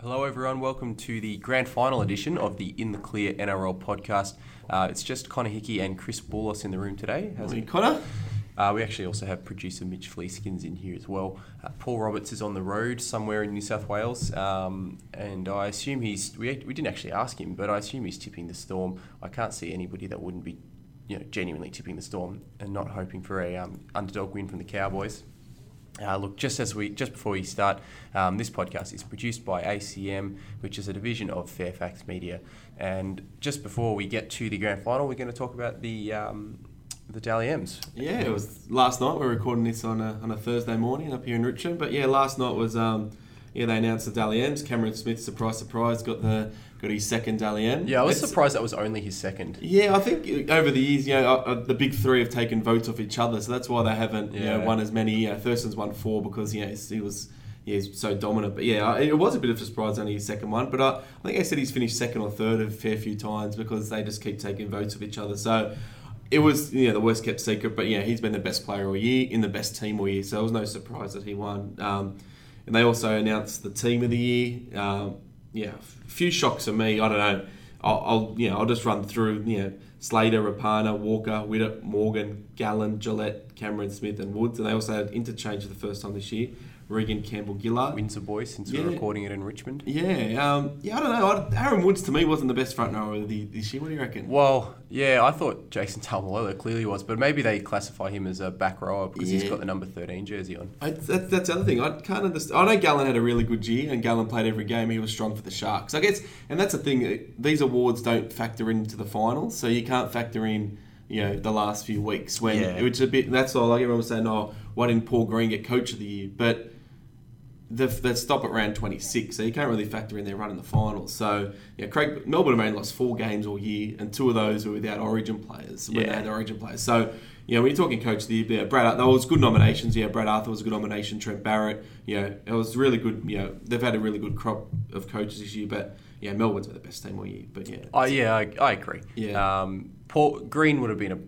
Hello, everyone. Welcome to the grand final edition of the In the Clear NRL podcast. Uh, it's just Connor Hickey and Chris Boulos in the room today. How's Morning, it? Connor. Uh, we actually also have producer Mitch Fleeskins in here as well. Uh, Paul Roberts is on the road somewhere in New South Wales, um, and I assume he's. We, we didn't actually ask him, but I assume he's tipping the Storm. I can't see anybody that wouldn't be, you know, genuinely tipping the Storm and not hoping for a um, underdog win from the Cowboys. Uh, look, just as we just before we start, um, this podcast is produced by ACM, which is a division of Fairfax Media. And just before we get to the grand final, we're going to talk about the um, the Dally M's. Yeah, it was last night. We're recording this on a, on a Thursday morning up here in Richmond. But yeah, last night was um, yeah they announced the Dally M's. Cameron Smith, surprise, surprise, got the got his second Dally M. Yeah, I was It's- surprised that was only his second. Yeah, I think over the years, you know, uh, uh, the big three have taken votes off each other, so that's why they haven't, you know, Yeah. won as many. You know, Thurston's won four because you know he's- he was yeah, he's so dominant. But yeah, uh, it was a bit of a surprise only his second one. But uh, I think I said he's finished second or third a fair few times because they just keep taking votes of each other. So it was you know the worst kept secret. But yeah, he's been the best player all year in the best team all year. So it was no surprise that he won. Um, and they also announced the team of the year. Um, yeah, a few shocks for me. I don't know. I'll, I'll you know I'll just run through you know Slater, Rapana, Walker, Widdop, Morgan, Gallen, Gillett, Cameron Smith, and Woods, and they also had interchange for the first time this year. Regan Campbell Gillard. Windsor boys since Yeah. we're recording it in Richmond. Yeah, um, yeah, I don't know. I, Aaron Woods to me wasn't the best front rower of the, this year. What do you reckon? Well, yeah, I thought Jason Taumalolo clearly was, but maybe they classify him as a back rower because he's got the number 13 jersey on. I, that, that's the other thing. I can't understand. I know Gallen had a really good year, and Gallen played every game. He was strong for the Sharks. I guess, and that's the thing. uh, These awards don't factor into the finals, so you can't factor in, you know, the last few weeks when Yeah. is a bit. That's all. Like everyone was saying, oh, why didn't Paul Green get Coach of the Year? But they they stop at round 26, so you can't really factor in their run in the finals. So, yeah, Craig Melbourne have only lost four games all year, and two of those were without Origin players. When they Yeah. had Origin players, so you know when you're talking coach of the year, yeah, Brad, that was good nominations. Yeah, Brad Arthur was a good nomination. Trent Barrett, you know, it was really good. You know, they've had a really good crop of coaches this year, but yeah, Melbourne's been the best team all year. But yeah, Oh, yeah, I, I agree. Yeah. Um, Paul Green would have been a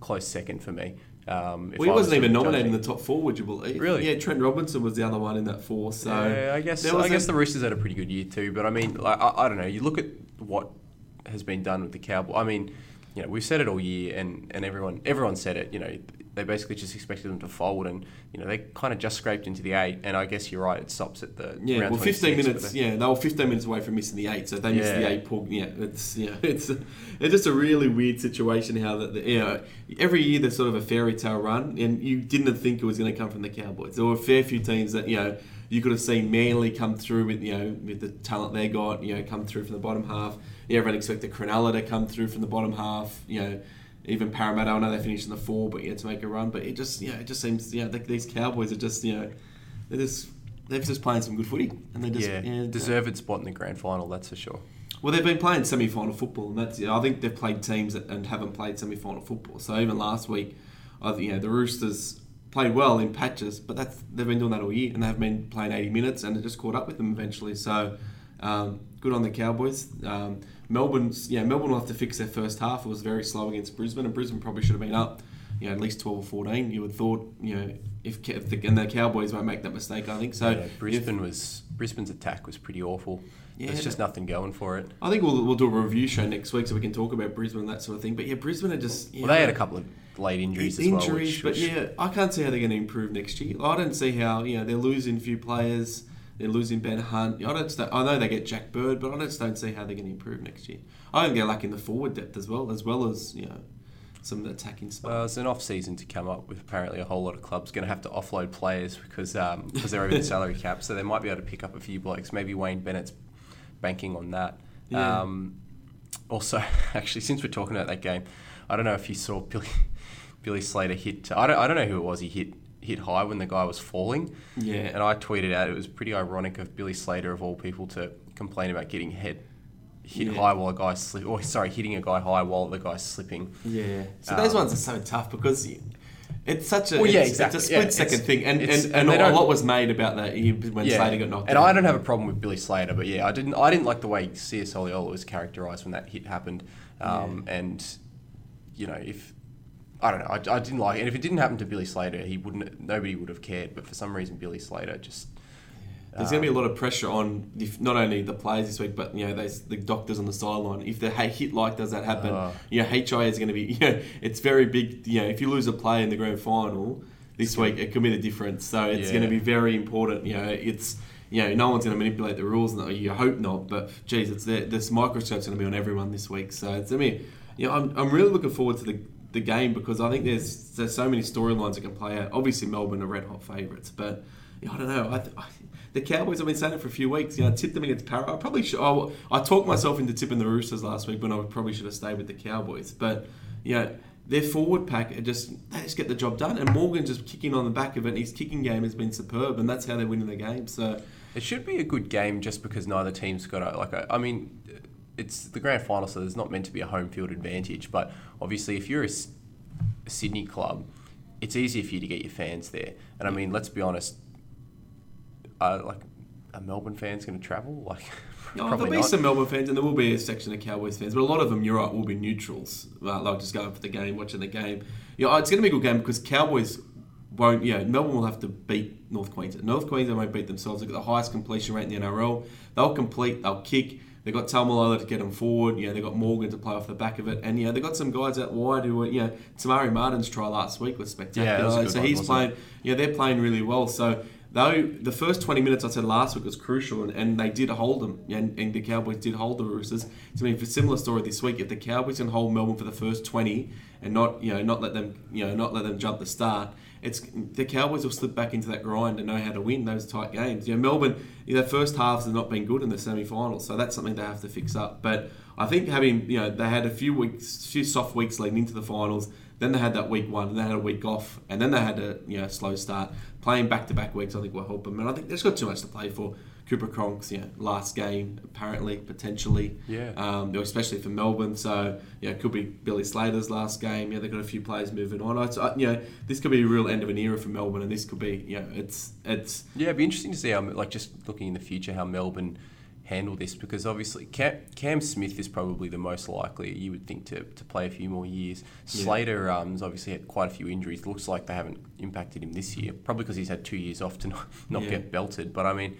close second for me. Um, well, he I was wasn't even nominated in the top four. Would you believe? Really? Yeah, Trent Robinson was the other one in that four. So yeah, I guess I guess a- the Roosters had a pretty good year too. But I mean, like, I, I don't know. You look at what has been done with the Cowboys. I mean, you know, we've said it all year, and, and everyone everyone said it. You know, they basically just expected them to fold, and you know, they kind of just scraped into the eight. And I guess you're right. It stops at the Yeah, round well, 15 minutes. they- Yeah, they were 15 minutes away from missing the eight, so they missed the eight. Pull, yeah, it's yeah, it's it's just a really weird situation. How that the, you know every year there's sort of a fairy tale run, and you didn't think it was going to come from the Cowboys. There were a fair few teams that you know you could have seen Manly come through with you know with the talent they got, you know, come through from the bottom half. Yeah, everyone expected Cronulla to come through from the bottom half. You know. Even Parramatta, I know they finished in the four, but yeah, to make a run. But it just, yeah, it just seems, yeah, like these Cowboys are just, you know, they're just they're just playing some good footy, and they just yeah, deserved spot in the grand final. That's for sure. Well, they've been playing semi-final football, and that's yeah, I think they've played teams that, and haven't played semi-final football. So even last week, I you know, the Roosters played well in patches, but that's they've been doing that all year, and they've been playing 80 minutes, and it just caught up with them eventually. So um, good on the Cowboys. Um, Melbourne's yeah, Melbourne will have to fix their first half. It was very slow against Brisbane, and Brisbane probably should have been up. You know, at least 12 or 14. You would thought, you know, if, if the, and the Cowboys won't make that mistake, I think. So yeah, if- Brisbane was Brisbane's attack was pretty awful. Yeah, There's just nothing going for it. I think we'll, we'll do a review show next week so we can talk about Brisbane and that sort of thing. But yeah, Brisbane are just yeah, Well, they had a couple of late injuries as well. injuries, but yeah, I can't see how they're going to improve next year. I don't see how you know they're losing a few players. They're losing Ben Hunt. I don't. I know they get Jack Bird, but I just don't see how they're going to improve next year. I think they're lacking the forward depth as well, as well as you know some of the attacking stuff. Well, it's an off season to come up with apparently a whole lot of clubs going to have to offload players because um, because they're over the salary cap, so they might be able to pick up a few blokes. Maybe Wayne Bennett's banking on that. Yeah. Um, also, actually, since we're talking about that game, I don't know if you saw Billy Billy Slater hit. I don't I don't know who it was. He hit hit high when the guy was falling. yeah, And I tweeted out it was pretty ironic of Billy Slater of all people to complain about getting head hit Yeah. high while a guy slip. Or sorry, hitting a guy high while the guy's slipping. yeah. So those Um, ones are so tough because. you- It's such a Well, yeah, it's, exactly. it's a Yeah, split second thing, and and, and and, a lot was made about that he- when Slater got knocked out. and out. I don't have a problem with Billy Slater, but yeah, I didn't. I didn't like the way CS Oliola was characterised when that hit happened, um, and you know if I don't know, I, I didn't like it. And if it didn't happen to Billy Slater, he wouldn't. Nobody would have cared. But for some reason, Billy Slater just There's going to be a um, lot of pressure on if, not only the players this week, but you know those, the doctors on the sideline. If the hit like does that happen, Oh. you know HIA is going to be. You know, it's very big. You know, if you lose a play in the grand final this week, it could be the difference. So it's Yeah. going to be very important. You know, it's you know no one's going to manipulate the rules. No, you hope not, but geez, it's there. This microscope's going to be on everyone this week. So it's I mean, you know, I'm, I'm really looking forward to the the game because I think there's there's so many storylines that can play out. Obviously, Melbourne are red hot favourites, but you know, I don't know. I, I, the Cowboys, I've been saying it for a few weeks. You know, I tipped them against Para. I probably should. I, I talked myself into tipping the Roosters last week when I probably should have stayed with the Cowboys. But you know, their forward pack are just they just get the job done, and Morgan just kicking on the back of it. His kicking game has been superb, and that's how they're winning the game. So It should be a good game just because neither team's got a like. A, I mean, it's the grand final, so there's not meant to be a home field advantage. But obviously, if you're a, S- a Sydney club, it's easier for you to get your fans there. And I mean, let's be honest. Uh, like, are Melbourne fans going to travel? Like, No, probably there'll be not. some Melbourne fans, and there will be a section of Cowboys fans, but a lot of them, you're right, will be neutrals. Uh, like just going for the game, watching the game. You know, it's going to be a good game because Cowboys won't. Yeah, Melbourne will have to beat North Queensland. North Queensland won't beat themselves. They've got the highest completion rate in the NRL. They'll complete. They'll kick. They've got Taumalolo to get them forward. You know, they've got Morgan to play off the back of it, and you know they've got some guys out wide who, are, you know, Te Maire Martin's try last week was spectacular. Yeah, was so one, he's playing. Yeah, they're playing really well. So though the first 20 minutes I said last week was crucial and, and they did hold them and, and the Cowboys did hold the Roosters. So, I mean, for similar story this week, if the Cowboys can hold Melbourne for the first 20 and not, you know, not let them, you know, not let them jump the start, it's the Cowboys will slip back into that grind and know how to win those tight games. You know, Melbourne, you know, first halves have not been good in the semi-finals, so that's something they have to fix up. But I think having, you know, they had a few weeks, few soft weeks leading into the finals. Then they had that week one, and they had a week off, and then they had a you know slow start. Playing back to back weeks, I think will help them. And I think they've got too much to play for. Cooper Cronk's you know, last game, apparently, potentially, Yeah. um, especially for Melbourne. So yeah, it could be Billy Slater's last game. Yeah, they've got a few players moving on. It's, uh, you know, this could be a real end of an era for Melbourne, and this could be you know, it's it's Yeah, it'd be interesting to see how, like, just looking in the future, how Melbourne handle this because obviously Cam, Cam Smith is probably the most likely you would think to, to play a few more years. Yeah. Slater um, has obviously had quite a few injuries. Looks like they haven't impacted him this year, probably because he's had two years off to not, not Yeah. get belted. But I mean,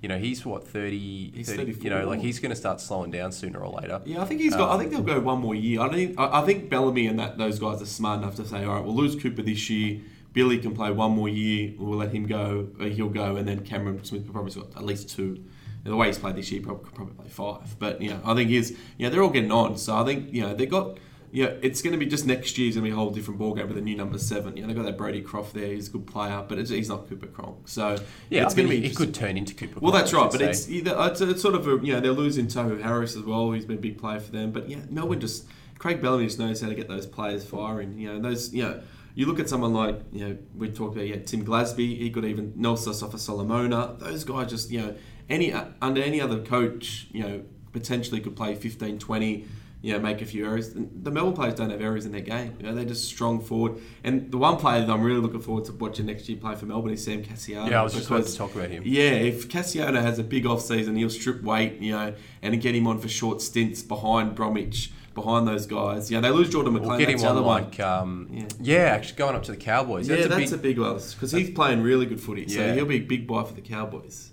you know, he's what 30, He's 30 you know, like he's going to start slowing down sooner or later. Yeah, I think he's got. I Um, think they'll go one more year. I don't think. I, I think Bellamy and that those guys are smart enough to say, all right, we'll lose Cooper this year. Billy can play one more year. We'll let him go. uh, He'll go, and then Cameron Smith probably got at least two. And the way he's played this year, probably could probably play five. But you know, I think he's. Yeah, they're all getting on. So I think you know they got. Yeah, it's going to be just next year's going to be a whole different ballgame with a new number seven. You know, they've got that Brodie Croft there. He's a good player, but it's, he's not Cooper Cronk. So Yeah, it's I going mean, to be. it could turn into Cooper. Well, Cronk, that's right, but say. it's either it's, it's sort of a you know they're losing Tohu Harris as well. He's been a big player for them, but yeah, Melbourne just Craig Bellamy just knows how to get those players firing. You know those you know you look at someone like you know we talked about yeah Tim Glasby. He could even Nelson Asofa-Solomona. Those guys just you know any uh, under any other coach you know potentially could play 15, 20 you know, make a few errors. The Melbourne players don't have errors in their game. You know, they're just strong forward. And the one player that I'm really looking forward to watching next year play for Melbourne is Sam Kasiano. yeah, I was just about to talk about him. yeah, if Kasiano has a big off season, he'll strip weight, you know, and get him on for short stints behind Bromwich, behind those guys. Yeah, they lose Jordan We'll McLean. get that's him the on other one. like, um, Yeah. yeah. actually going up to the Cowboys. Yeah, That's a that's big, a big one because he's playing really good footy. So Yeah. he'll be a big buy for the Cowboys.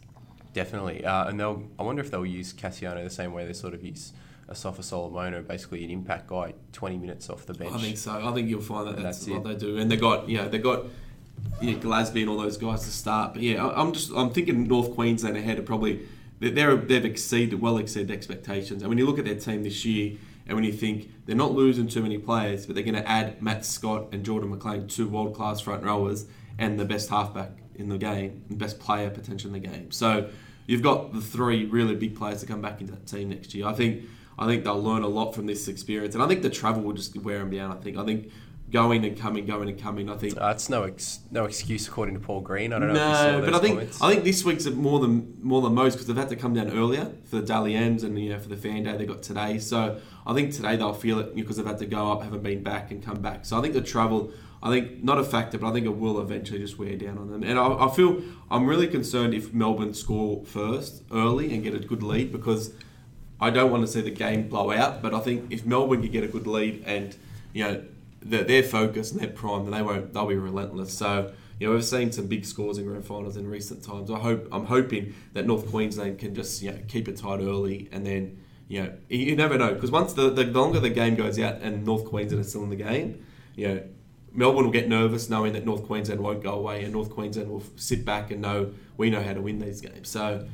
Definitely, uh, and they'll. I wonder if they'll use Cassiano the same way they sort of use Asofa-Solomona, basically an impact guy, twenty minutes off the bench. I think so. I think you'll find that And that's, that's what they do, and they got yeah they got you know, Glasby and all those guys to start. But yeah, I'm just I'm thinking North Queensland ahead of probably they're, they've exceeded well exceeded expectations. And when you look at their team this year, and when you think they're not losing too many players, but they're going to add Matt Scott and Jordan McLean, two world class front rowers, and the best halfback in the game, and best player potential in the game. So you've got the three really big players to come back into that team next year. I think I think they'll learn a lot from this experience, and I think the travel will just wear them down. I think I think going and coming, going and coming. I think uh, it's no ex- no excuse according to Paul Green. I don't know. no, but I think comments. I think this week's more than more than most because they've had to come down earlier for the Dally M's and you know for the fan day they got today. So I think today they'll feel it because they've had to go up, haven't been back, and come back. So I think the travel, I think not a factor, but I think it will eventually just wear down on them. And I, I feel I'm really concerned if Melbourne score first early and get a good lead because I don't want to see the game blow out. But I think if Melbourne can get a good lead and you know their, their focus and their prime, then they won't. They'll be relentless. So you know we've seen some big scores in grand finals in recent times. I hope I'm hoping that North Queensland can just you know keep it tight early and then you know you never know because once the, the longer the game goes out and North Queensland is still in the game, you know Melbourne will get nervous knowing that North Queensland won't go away, and North Queensland will sit back and know we know how to win these games. So,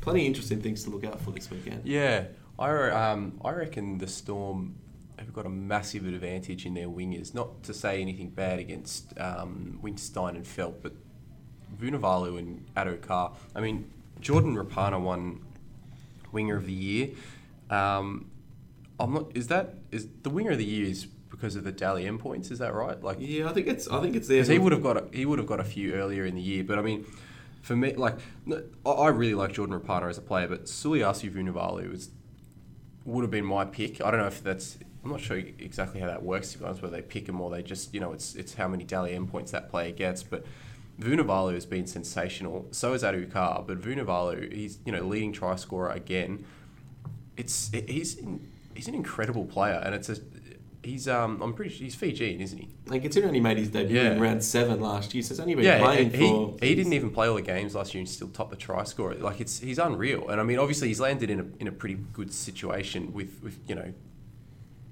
plenty of interesting things to look out for this weekend. Yeah, I um, I reckon the Storm have got a massive advantage in their wingers. Not to say anything bad against um, Winterstein and Feldt, but Vunivalu and Addo-Carr. I mean, Jordan Rapana won Winger of the Year. Um, I'm not. Is that is the Winger of the Year is because of the Dally M points? Is that right? Like, Yeah, I think it's I think it's there. because he would have got a, he would have got a few earlier in the year. But I mean, for me, like I- really like Jordan Rapana as a player, but Suliasi Vunivalu was would have been my pick. I don't know if that's I'm not sure exactly how that works. To be honest, whether they pick him or they just you know it's it's how many Dally M points that player gets, but. Vunivalu has been sensational. So is Addo-Carr, but Vunivalu, he's you know leading try scorer again. It's he's he's an incredible player, and it's a he's um I'm pretty sure he's Fijian, isn't he? Like considering he made his debut in round seven last year, so it's only been Yeah, playing he, for. he didn't even play all the games last year and still top the try scorer. Like it's he's unreal, and I mean obviously he's landed in a in a pretty good situation with with you know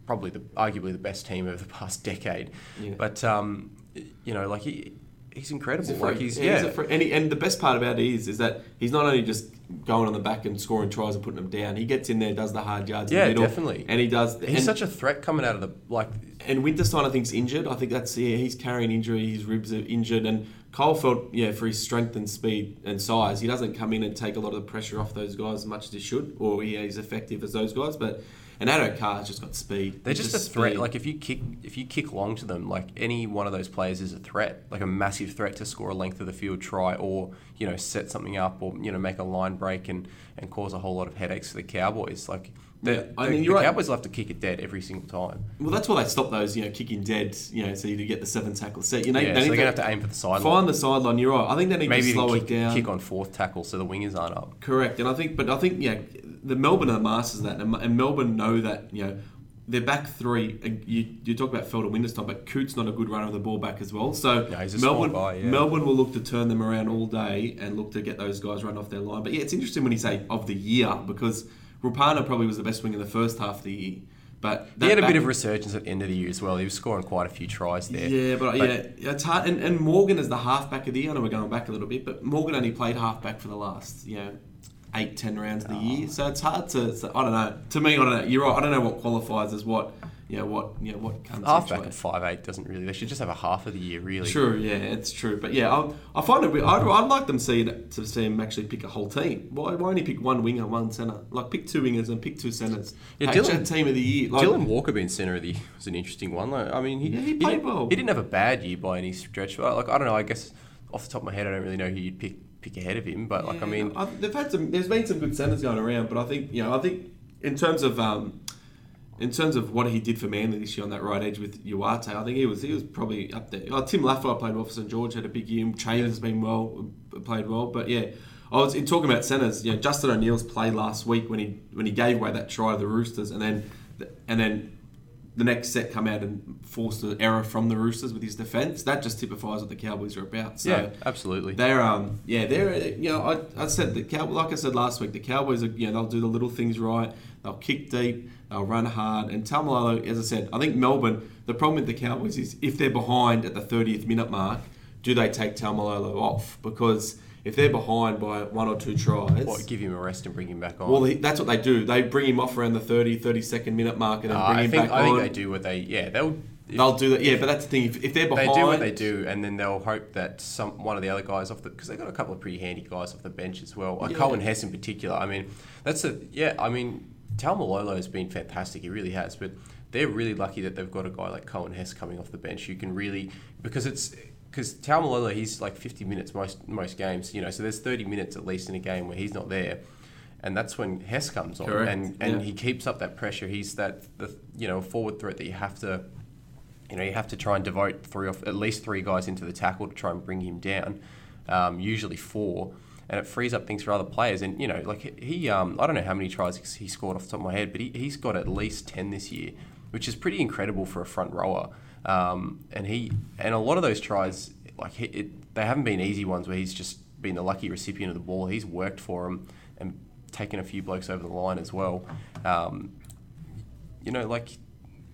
probably the arguably the best team over the past decade. Yeah. But um you know like he he's incredible. He's like he's Yeah, yeah. he's a freak. And, he, and the best part about it is, is that he's not only just going on the back and scoring tries and putting them down. He gets in there, does the hard yards. in Yeah, the middle, definitely. And he does. he's and, such a threat coming out of the like and Winterstein, I think's injured. I think that's yeah. He's carrying injury. His ribs are injured, and Kyle Feldt, yeah, for his strength and speed and size, he doesn't come in and take a lot of the pressure off those guys as much as he should, or he is effective as those guys. But and Addo Carr's just got speed. They're He's just, a threat. speed. Like if you kick, if you kick long to them, like any one of those players is a threat, like a massive threat to score a length of the field try, or you know set something up, or you know make a line break and, and cause a whole lot of headaches for the Cowboys. Like the, Yeah, I the- mean, the right. Cowboys will have to kick it dead every single time. well, that's why they stop those, you know, kicking dead, you know, so you get the seven tackle set. You know, yeah, they so they're to gonna have to aim for the sideline. find the sideline. You're right. I think they need Maybe to slow even it down. kick on fourth tackle so the wingers aren't up. Correct, and I think, but I think, yeah, the Melbourne are masters of that, and, and Melbourne know that, you know, their back three. Uh, you, you talk about Felder Winterstein, but Coote's not a good runner of the ball back as well. So Yeah, he's a small Melbourne, guy, yeah. Melbourne will look to turn them around all day and look to get those guys run off their line. But yeah, it's interesting when you say of the year because Rapana probably was the best wing in the first half of the year, but He had a bit of resurgence at the end of the year as well. He was scoring quite a few tries there. Yeah, but, But- yeah, it's hard. And, and Morgan is the halfback of the year. I know we're going back a little bit, but Morgan only played halfback for the last, you know, eight, ten rounds of the Oh. year. So it's hard to. So, I don't know. To me, I don't know. You're right. I don't know what qualifies as what. You know what. You know what comes. Halfback at five eight doesn't really. They should just have a half of the year really. True, yeah, it's true, but yeah, I, I find it. I'd, I'd like them see it, to see him actually pick a whole team. Why, why only pick one winger, one centre? Like pick two wingers and pick two centres. Yeah, Hey, Dylan- a team of the year. Like, Dylan Walker being centre of the year was an interesting one. Like, I mean, he, Yeah, he played didn't, well. He didn't have a bad year by any stretch. But like, I don't know. I guess off the top of my head, I don't really know who you'd pick pick ahead of him. But like, I mean, I, they've had some. There's been some good centres going around, but I think you know, I think in terms of um, in terms of what he did for Manly this year on that right edge with Uate, I think he was he was probably up there. Oh, Tim Lafai played well for St George, had a big year. Chambers has been well, played well, but yeah. I was in talking about centres. You know, Justin O'Neill's play last week when he when he gave away that try to the Roosters, and then and then the next set come out and force an error from the Roosters with his defence. That just typifies what the Cowboys are about. So yeah, absolutely. they're um yeah they're you know I, I said the cow like I said last week the Cowboys are you know they'll do the little things right they'll kick deep they'll run hard and Taumalolo as I said I think Melbourne the problem with the Cowboys is if they're behind at the 30th minute mark do they take Taumalolo off because if they're behind by one or two tries What, give him a rest and bring him back on. well he, that's what they do they bring him off around the 30 32nd minute mark and then Uh, bring I him think back I think on they do what they yeah they'll. if- they'll do that yeah but that's the thing if, if they're behind they do what they do, and then they'll hope that some one of the other guys off the because they've got a couple of pretty handy guys off the bench as well. Uh, Coen Hess in particular. I mean, that's a yeah. I mean, Taumalolo has been fantastic. He really has, but they're really lucky that they've got a guy like Coen Hess coming off the bench who can really because it's because Taumalolo he's like fifty minutes most most games. You know, so there's thirty minutes at least in a game where he's not there. And that's when Hess comes on, Correct, and and yeah. he keeps up that pressure. He's that the you know forward threat that you have to you know, you have to try and devote three or at least three guys into the tackle to try and bring him down. Um, usually four, and it frees up things for other players. And you know, like he- he, um, I don't know how many tries he scored off the top of my head, but he, he's got at least ten this year, which is pretty incredible for a front rower. Um, and he and a lot of those tries, like he, it, they haven't been easy ones where he's just been the lucky recipient of the ball. He's worked for them and taken a few blokes over the line as well. Um, you know, like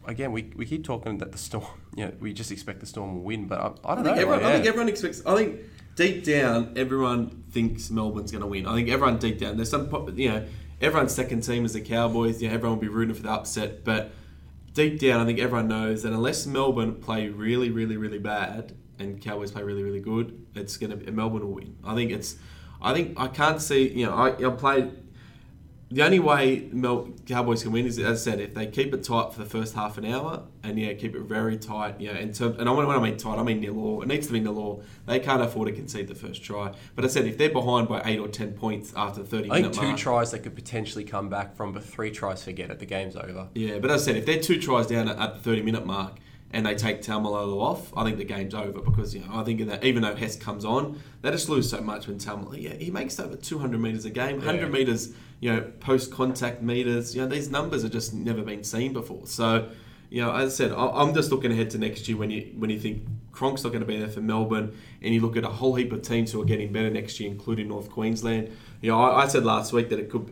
again, we, we keep talking that the storm. You know, we just expect the storm will win, but I, I I don't think, know. everyone, like, I think everyone expects. I think deep down, everyone thinks Melbourne's going to win. I think everyone deep down. There's some, you know, everyone's second team is the Cowboys. You know, everyone will be rooting for the upset, but deep down, I think everyone knows that unless Melbourne play really, really, really bad and Cowboys play really, really good, it's going to Melbourne will win. I think it's. I think I can't see. You know, I, I played. The only way Mel- Cowboys can win is, as I said, if they keep it tight for the first half an hour and yeah, keep it very tight. Yeah, in terms, and I when I mean tight, I mean nil all. It needs to be nil all. They can't afford to concede the first try. But I said, if they're behind by eight or ten points after the thirty I think two mark, tries they could potentially come back from, but three tries, forget it. The game's over. yeah. But as I said, if they're two tries down at, at the thirty minute mark and they take Taumalolo off, I think the game's over because you know I think in that even though Hess comes on, they just lose so much when Taumalolo. Yeah, he makes over two hundred meters a game, hundred Yeah. meters. You know, post contact meters. You know, these numbers have just never been seen before. So. You know, as I said, I'm just looking ahead to next year when you when you think Cronk's not going to be there for Melbourne, and you look at a whole heap of teams who are getting better next year, including North Queensland. You know, I, I said last week that it could.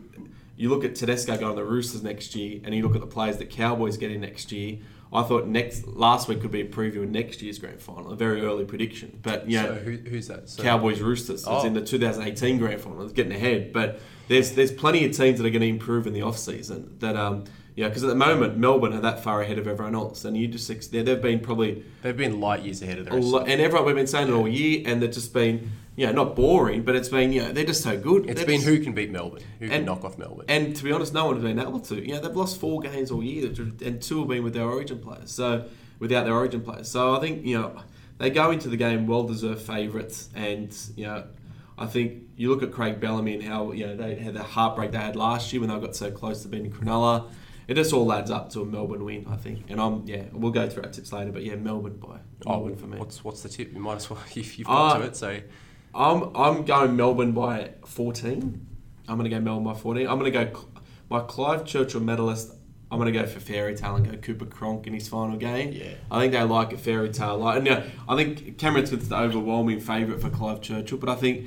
You look at Tedesco going to the Roosters next year, and you look at the players that Cowboys getting next year. I thought next last week could be a preview of next year's grand final, a very early prediction. But yeah, So who, who's that? So, Cowboys Roosters. It's Oh. in the 2018 grand final. It's getting ahead, but there's there's plenty of teams that are going to improve in the off season. That um yeah, because at the moment Melbourne are that far ahead of everyone else, and you just they've been probably They've been light years ahead of the rest. lot, and everyone we've been saying it all year, and they've just been you know not boring, but it's been you know they're just so good. It's They're been just- who can beat Melbourne, who can And- knock off Melbourne. and to be honest, no one has been able to. You know, they've lost four games all year, and two have been with their Origin players. So without their Origin players, so I think you know they go into the game well-deserved favourites, and you know. I think you look at Craig Bellamy and how you know they had the heartbreak they had last year when they got so close to beating Cronulla. It just all adds up to a Melbourne win, I think. And I'm yeah, we'll go through our tips later, but yeah, Melbourne by oh, Melbourne for me. what's what's the tip? You might as well if you've got Uh, to it. So I'm I'm going Melbourne by 14. I'm going to go Melbourne by 14. I'm going to go my Clive Churchill medalist. I'm going to go for fairy tale and go Cooper Cronk in his final game. Yeah. I think they like a fairy tale. Like, and, yeah, I think Cameron Smith's the overwhelming favourite for Clive Churchill, but I think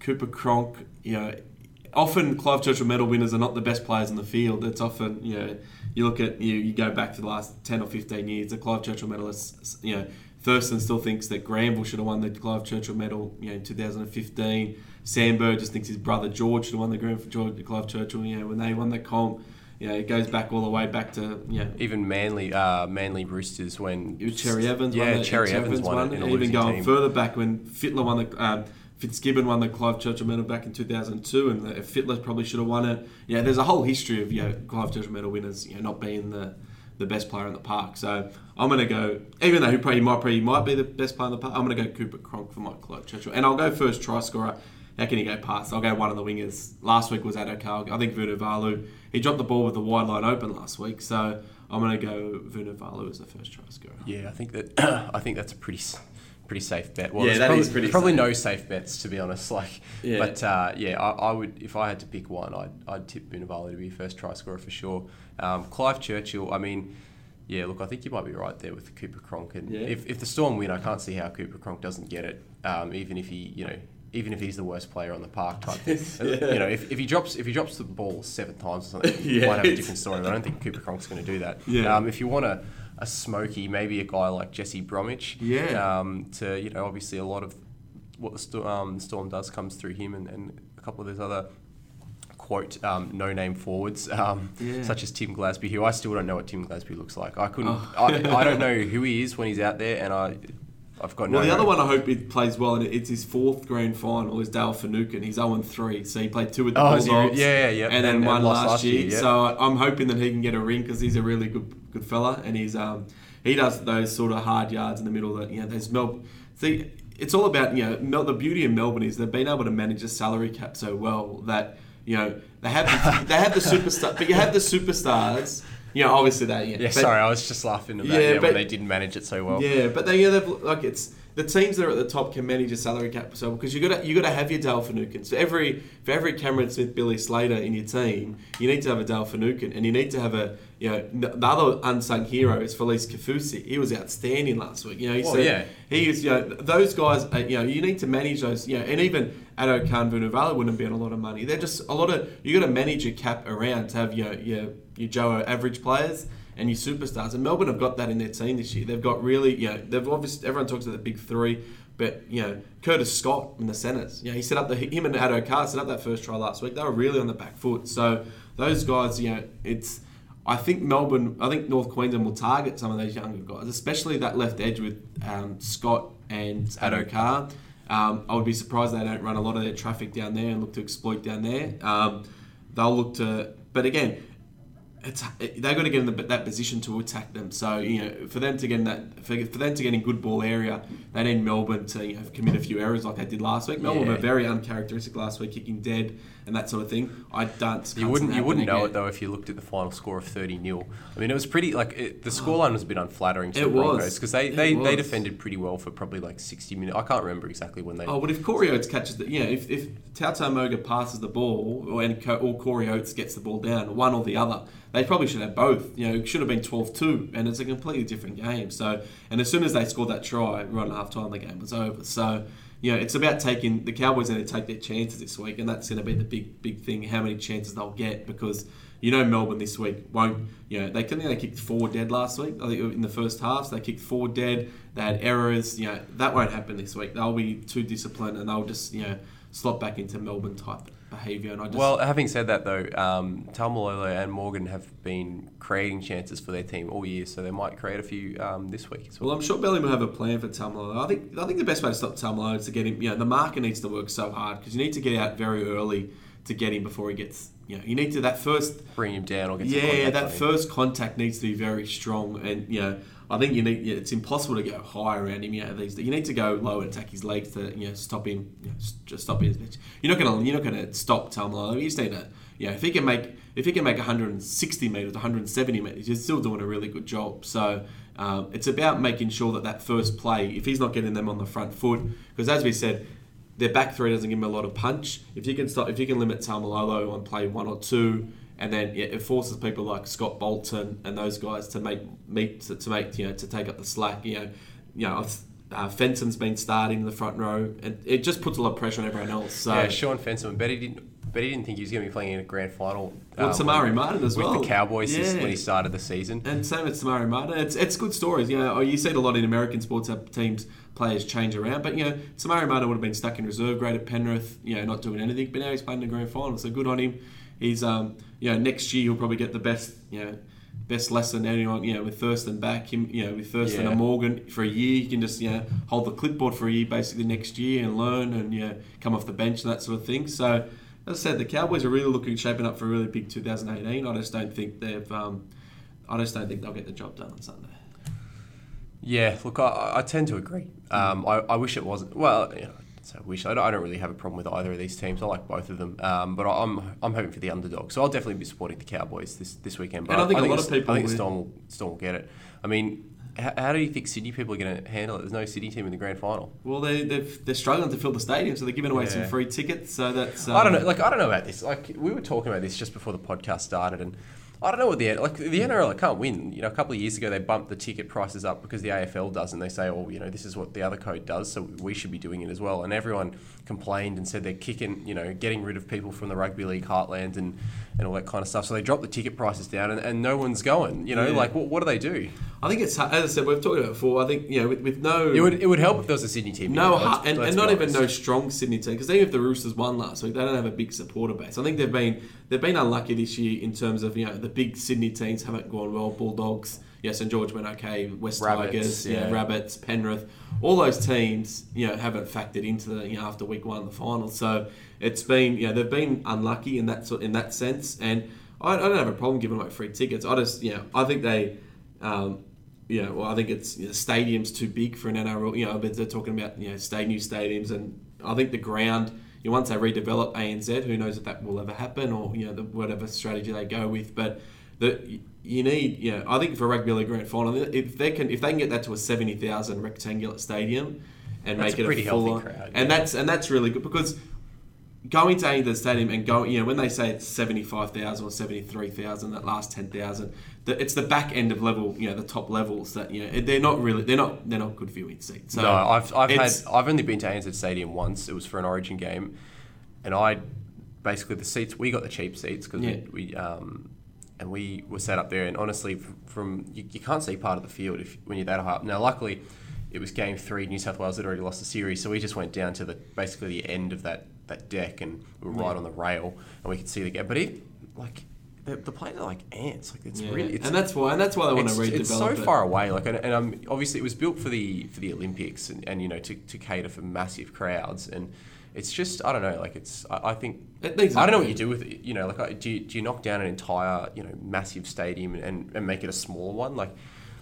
Cooper Cronk, you know, often Clive Churchill medal winners are not the best players in the field. It's often, you know, you look at you, you go back to the last 10 or 15 years, the Clive Churchill medalists, you know, Thurston still thinks that Granville should have won the Clive Churchill medal, you know, in 2015. Sandberg just thinks his brother George should have won the Granville George Clive Churchill, you know, when they won the comp. You know, it goes back all the way back to, you know, even Manly, uh, Manly Roosters when Cherry Evans yeah, won it. Cherry Cherry Evans won, it in a Even going team. further back when Fittler won the um, Fitzgibbon won the Clive Churchill Medal back in 2002, and the, Fittler probably should have won it. Yeah, there's a whole history of you know, Clive Churchill Medal winners, you know, not being the the best player in the park. So I'm going to go, even though he probably might probably might be the best player in the park, I'm going to go Cooper Cronk for my Clive Churchill, and I'll go first try scorer. How can he go past? I'll go one of the wingers. Last week was Addo-Carr. I think Vunivalu. He dropped the ball with the wide line open last week, so I'm going to go Vunivalu as the first try scorer. Yeah, I think that I think that's a pretty pretty safe bet. Well, Yeah, there's that probably, is pretty probably safe. no safe bets to be honest. Like, Yeah. but uh, yeah, I, I would if I had to pick one, I'd, I'd tip Vunivalu to be first try scorer for sure. Um, Clive Churchill, I mean. Yeah, look, I think you might be right there with Cooper Cronk, and Yeah. if, if the Storm win, I can't see how Cooper Cronk doesn't get it. Um, even if he, you know, even if he's the worst player on the park type thing. Yeah. You know, if, if he drops if he drops the ball seven times or something, Yeah, you might have a different story. But I don't think Cooper Cronk's going to do that. Yeah. Um, if you want a, a smoky, maybe a guy like Jesse Bromwich. Yeah. Um, to you know, obviously a lot of what the Storm, um, Storm does comes through him and, and a couple of those other quote um, no name forwards um, Yeah. such as Tim Glasby, who I still don't know what Tim Glasby looks like. I couldn't. Oh. I, I don't know who he is when he's out there, and I I've got no. Well, the other one I hope he plays well, and it's his fourth grand final, is Dale Finucane. He's 0 3, so he played two with the Oh, Bulldogs. he yeah, yeah, yeah. And then And- one last, last year. year, yeah. So I'm hoping that he can get a ring because he's a really good good fella, and he's um he does those sort of hard yards in the middle that you know there's Mel. See, it's all about you know Mel, the beauty in Melbourne is they've been able to manage the salary cap so well that you know they have the, they have the superstar, but you have the superstars. You know, obviously that. yeah. Yeah, but- sorry, I was just laughing about Yeah, yeah, but- when they didn't manage it so well. yeah, but they, yeah, they've like it's the teams that are at the top can manage a salary cap so because you got to you got to have your Dale Finucane. So every for every Cameron Smith, Billy Slater in your team, you need to have a Dale Finucane, and you need to have a you know the other unsung hero is Felise Kaufusi. He was outstanding last week. You know, he Oh, said yeah. he is you know those guys. uh, You know, you need to manage those. You know, and even Addo Khan Vunivalu wouldn't be on a lot of money. They're just a lot of you got to manage your cap around to have your your your Joe average players and your superstars. And Melbourne have got that in their team this year. They've got really, you know, they've obviously everyone talks about the big three, but you know, Curtis Scott in the centres. You know, he set up the him and Addo Carr set up that first try last week. They were really on the back foot. So those guys, you know, it's. I think Melbourne, I think North Queensland will target some of those younger guys, especially that left edge with um, Scott and Addo Carr. Um, I would be surprised they don't run a lot of their traffic down there and look to exploit down there. Um, they'll look to, but again, it's they've got to get in the, that position to attack them. So you know, for them to get in that, for, for them to get in good ball area, they need Melbourne to you know, commit a few errors like they did last week. Melbourne Yeah. were very uncharacteristic last week, kicking dead and that sort of thing. I don't. You wouldn't you wouldn't know it though if you looked at the final score of thirty 0 I mean, it was pretty like it, the scoreline was a bit unflattering to It the. Broncos because they, they, they defended pretty well for probably like sixty minutes. I can't remember exactly when they. Oh, but if Corey Oates catches the, you know, if, if Tautau Moga passes the ball or, and or Corey Oates gets the ball down, one or the other, they probably should have both. You know, it should have been 12 2, and it's a completely different game. So, and as soon as they scored that try, right at half time, the game was over. So, you know, it's about taking the Cowboys going to take their chances this week, and that's going to be the big, big thing how many chances they'll get because. You know Melbourne this week won't. You know they think they kicked four dead last week. I think in the first half so they kicked four dead. They had errors. You know that won't happen this week. They'll be too disciplined and they'll just you know slot back into Melbourne type behaviour. And I just Well, having said that though, um, Taumalolo and Morgan have been creating chances for their team all year, so they might create a few um, this week as well. Well, I'm sure Belly will have a plan for Tamalo. I think I think the best way to stop Tamalo is to get him. You know, the marker needs to work so hard because you need to get out very early to get him before he gets. You know, you need to that first. Bring him down or get Yeah, contact that first contact needs to be very strong, and you know, I think you need it's impossible to go high around him. You know, these you need to go low and attack his legs to you know stop him. You know, just stop his. You're not gonna you're not gonna stop Tamalo. You just need to. You know, if he can make if he can make 160 meters, 170 meters, you're still doing a really good job. So. Um, it's about making sure that that first play, if he's not getting them on the front foot, because as we said, their back three doesn't give them a lot of punch. If you can stop, if you can limit Taumalolo on play one or two, and then it forces people like Scott Bolton and those guys to make meet to, to make you know to take up the slack. You know, you know. Uh, Fensom's been starting in the front row, and it just puts a lot of pressure on everyone else. So, yeah, Shaun Fensom. Bet he didn't. Bet he didn't think he was going to be playing in a grand final. Well, um, Samari with- Martin as with well. the Cowboys Yeah. when he started the season. And same with Samari Martin. It's, it's good stories. You know, you see it a lot in American sports how teams, players change around. But, you know, Samari Martin would have been stuck in reserve grade at Penrith, you know, not doing anything. But now he's playing in the grand final. So good on him. He's, um, you know, next year he'll probably get the best, you know, best lesson anyone, you know, with Thurston back, him, you know, with Thurston Yeah. and Morgan for a year. You can just, you know, hold the clipboard for a year basically next year and learn and, you know, come off the bench and that sort of thing. So, as I said, the Cowboys are really looking shaping up for a really big 2018. I just don't think they've, um, I just don't think they'll get the job done on Sunday. Yeah, look, I, I tend to agree. Um, I, I wish it wasn't. Well, you know, so I wish I don't, I don't really have a problem with either of these teams. I like both of them, um, but I- I'm I'm hoping for the underdog. So I'll definitely be supporting the Cowboys this, this weekend. But And I think a lot of people I think will- Storm will, Storm will get it. I mean, how, how do you think Sydney people are going to handle it? There's no Sydney team in the grand final. Well, they, they've, they're struggling to fill the stadium, so they're giving away some free tickets. So that's um, I don't know. Like I don't know about this. Like we were talking about this just before the podcast started, and I don't know what the like the NRL can't win. You know, a couple of years ago they bumped the ticket prices up because the AFL does, and they say, oh, you know, this is what the other code does, so we should be doing it as well. And everyone complained and said they're kicking, you know, getting rid of people from the rugby league heartland and and all that kind of stuff. So they dropped the ticket prices down, and, and no one's going. You know, Yeah. like what, what do they do? I think it's as I said we've talked about it before. I think you know with, with no It would it would help if there was a Sydney team. no let's- and, let's and not even no strong Sydney team because even if the Roosters won last week, they don't have a big supporter base. I think they've been they've been unlucky this year in terms of you know the big Sydney teams haven't gone well. Bulldogs, yes, and George went okay. West Rabbits, Tigers, yeah, yeah. Rabbits, Penrith, all those teams you know haven't factored into the you know after week one of the final. So it's been you know they've been unlucky in that sort in that sense, and I, I don't have a problem giving away free tickets. I just you know I think they. Um, you know, well, I think it's you know, the stadium's too big for an NRL. You know, but they're talking about you know stay new stadiums, and I think the ground. You know, once they redevelop ANZ, who knows if that will ever happen, or you know, the, whatever strategy they go with. But the you need, you know, I think for a rugby league grand final, if they can if they can get that to a seventy thousand rectangular stadium, and That's make a it pretty a full healthy crowd, and yeah. that's and that's really good because going to ANZ Stadium and going, you know, when they say it's seventy five thousand or seventy three thousand, that last ten thousand, it's the back end of level, you know, the top levels that you know they're not really they're not they're not good viewing seats. So no, I've, I've had I've only been to ANZ Stadium once. It was for an Origin game, and I basically the seats we got the cheap seats because Yeah. we, we um and we were set up there. And honestly, from, you, you can't see part of the field if when you're that high up. Now, luckily, it was game three. New South Wales had already lost the series, so we just went down to the basically the end of that that deck, and we were right on the rail, and we could see the game. But it like. The, the players are like ants. Like it's yeah. really, it's, and that's why and that's why they want to redevelop it's so it. far away. Like, and, and um, obviously it was built for the for the Olympics, and, and you know to, to cater for massive crowds, and it's just I don't know. Like, it's I, I think It needs I don't know what you do with it. You know, like do you, do you knock down an entire you know massive stadium and, and make it a smaller one? Like,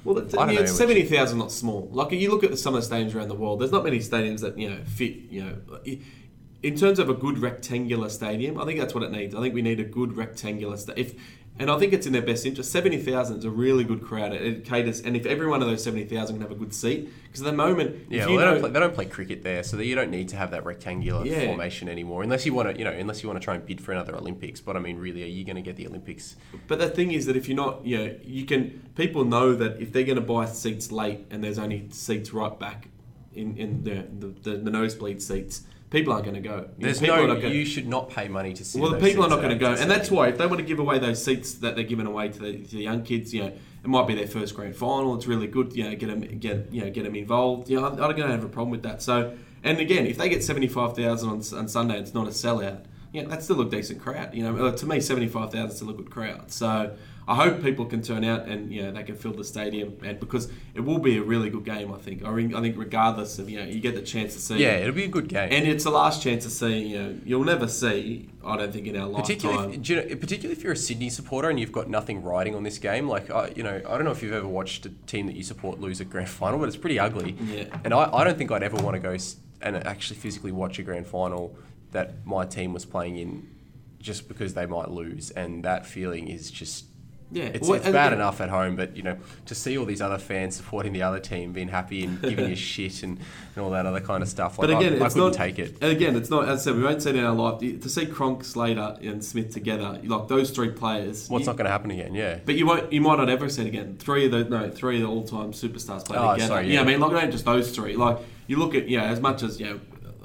Well, it's, I don't know, seventy thousand not small. Like you look at some of the stadiums around the world. There's not many stadiums that you know fit. You know, in terms of a good rectangular stadium, I think that's what it needs. I think we need a good rectangular. Sta- if and I think it's in their best interest. Seventy thousand is a really good crowd. It, caters, and if every one of those seventy thousand can have a good seat, because at the moment, yeah, if well, they, know, don't play, they don't play cricket there, so that you don't need to have that rectangular Yeah. formation anymore, unless you want to you know unless you want to try and bid for another Olympics. But I mean, really, are you going to get the Olympics? But the thing is that if you're not, you know, you can. People know that if they're going to buy seats late and there's only seats right back in in the the, the, the nosebleed seats, people aren't going to go. You know, There's people no. gonna- You should not pay money to sit. Well, the people are not going to go, and that's why if they want to give away those seats that they're giving away to the, to the young kids, you know, it might be their first grand final. It's really good, you know, get them get you know get them involved. You know, I, I don't have a problem with that. So, and again, if they get seventy five thousand on on Sunday, it's not a sellout. Yeah, that's still a decent crowd. You know, uh, to me, seventy five thousand is still a good crowd. So. I hope people can turn out and you know they can fill the stadium and because it will be a really good game I think I, mean, I think regardless of you know you get the chance to see Yeah, it'll be a good game. and it's the last chance to see you know you'll never see I don't think in our Particularly, lifetime if, you know, particularly if you're a Sydney supporter and you've got nothing riding on this game, like I, you know, I don't know if you've ever watched a team that you support lose a grand final, but it's pretty ugly. Yeah. And I, I don't think I'd ever want to go and actually physically watch a grand final that my team was playing in, just because they might lose, and that feeling is just. Yeah, It's, well, it's bad enough at home, but you know to see all these other fans supporting the other team, being happy and giving you shit and, and all that other kind of stuff. Like But again, I, I it's couldn't not. take it. And again, it's not. As I said, we won't see it in our life. To see Cronk, Slater, and Smith together, like those three players. What's not going to happen again? Yeah. But you won't. You might not ever see it again. Three of the no, three of the all-time superstars play Oh, together. sorry, yeah. yeah. I mean, like not just those three. Like you look at, yeah, as much as you know,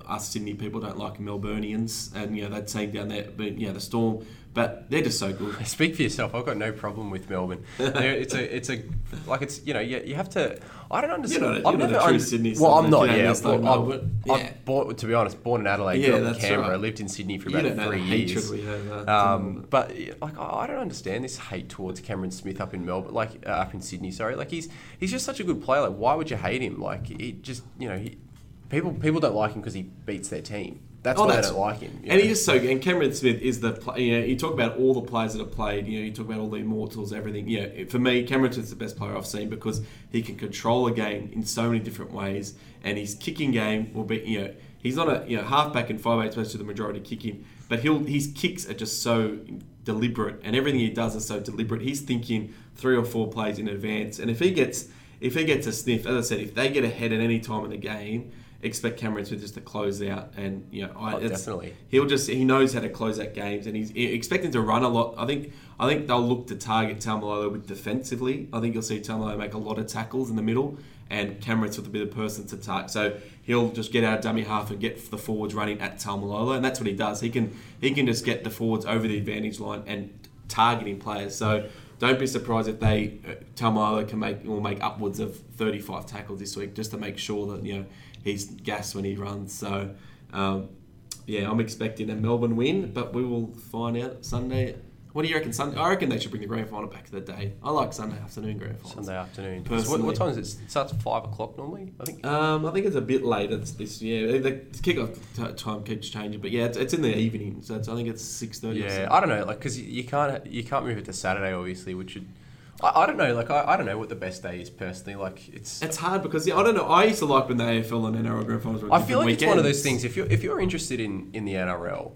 us Sydney people don't like Melburnians, and you know that team down there, but know the Storm, but they're just so good. Speak for yourself. I've got no problem with Melbourne. It's a, it's a, like it's you know, you, you have to. I don't understand. You're not a- I've you're not never a true Sydney Well, I'm not. Yeah, like I'm, Yeah. Born, to be honest, born in Adelaide, Yeah, grew up in Canberra, right. lived in Sydney for about three years. Uh, Um, but like I I don't understand this hate towards Cameron Smith up in Melbourne, like uh, up in Sydney. Sorry, like he's he's just such a good player. Like why would you hate him? Like he just you know he, people people don't like him because he beats their team. That's Oh, why that's- they don't like him. And know? he is so good. And Cameron Smith is the play, you know, you talk about all the players that have played, you know, you talk about all the immortals, everything. Yeah, it- for me, Cameron Smith's the best player I've seen because he can control a game in so many different ways. And his kicking game will be, you know, he's not a you know halfback and five eight supposed to the majority kicking, but he'll his kicks are just so deliberate, and everything he does is so deliberate. He's thinking three or four plays in advance, and if he gets if he gets a sniff, as I said, if they get ahead at any time in the game. Expect Cameron Smith just to close out, and you know, I, Oh, definitely. he'll just he knows how to close out games, and he's expecting to run a lot. I think I think they'll look to target Taumalolo with defensively. I think you'll see Taumalolo make a lot of tackles in the middle, and Cameron Smith will be the person to target. So he'll just get out of dummy half and get the forwards running at Taumalolo, and that's what he does. He can he can just get the forwards over the advantage line and targeting players. So. Don't be surprised if they uh, Taumalolo can make will make upwards of 35 tackles this week just to make sure that you know he's gas when he runs. So um, yeah, I'm expecting a Melbourne win, but we will find out Sunday. What do you reckon? Sunday? I reckon they should bring the grand final back to the day. I like Sunday afternoon grand finals. Sunday afternoon. What, Personally. what time is it? It starts at five o'clock normally. I think. Um, I think it's a bit late. It's this year. The kickoff t- time keeps changing, but yeah, it's, it's in the evening. So it's, I think it's six thirty. Yeah, I don't know, like because you can't you can't move it to Saturday, obviously, which would. I, I don't know, like I, I don't know what the best day is personally. Like it's. It's hard because yeah, I don't know. I used to like when the AFL and NRL grand finals were. I feel like it's one of those weekends. things. If you're if you're interested in in the NRL,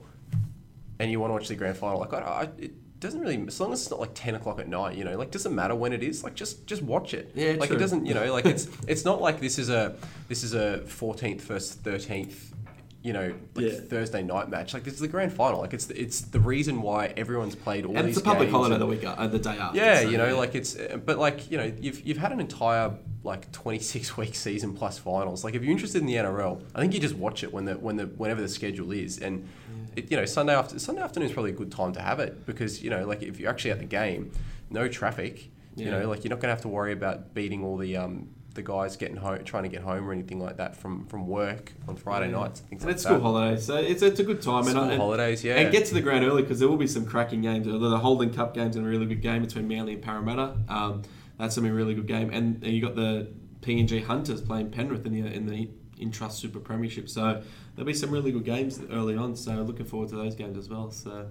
and you want to watch the grand final, like I, I it, doesn't really as long as it's not like ten o'clock at night, you know, like doesn't matter when it is, like just just watch it. Yeah, like true. it doesn't, you know, like it's it's not like this is a this is a fourteenth versus thirteenth, you know, like Yeah. Thursday night match. Like this is the grand final. Like it's the, it's the reason why everyone's played all and these it's a public holiday and- the week uh, the day after. yeah, so, you know, like it's, but like you know, you've you've had an entire like twenty six week season plus finals. Like if you're interested in the NRL, I think you just watch it when the when the whenever the schedule is, and it, you know Sunday after Sunday afternoon is probably a good time to have it because you know like if you're actually at the game, no traffic, you know, like you're not gonna have to worry about beating all the um the guys getting home trying to get home or anything like that from from work on Friday Yeah. nights and things and like it's that. school holidays, so it's, it's a good time. School and, holidays, yeah. And get to the ground early because there will be some cracking games. The Holden Cup game's a really good game between Manly and Parramatta. Um, that's going to be a really good game. And you got the PNG Hunters playing Penrith in the in the Intrust Super Premiership. So there'll be some really good games early on. So looking forward to those games as well. So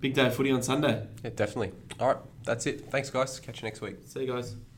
big day of footy on Sunday. yeah, definitely. All right, that's it. Thanks, guys. Catch you next week. See you guys.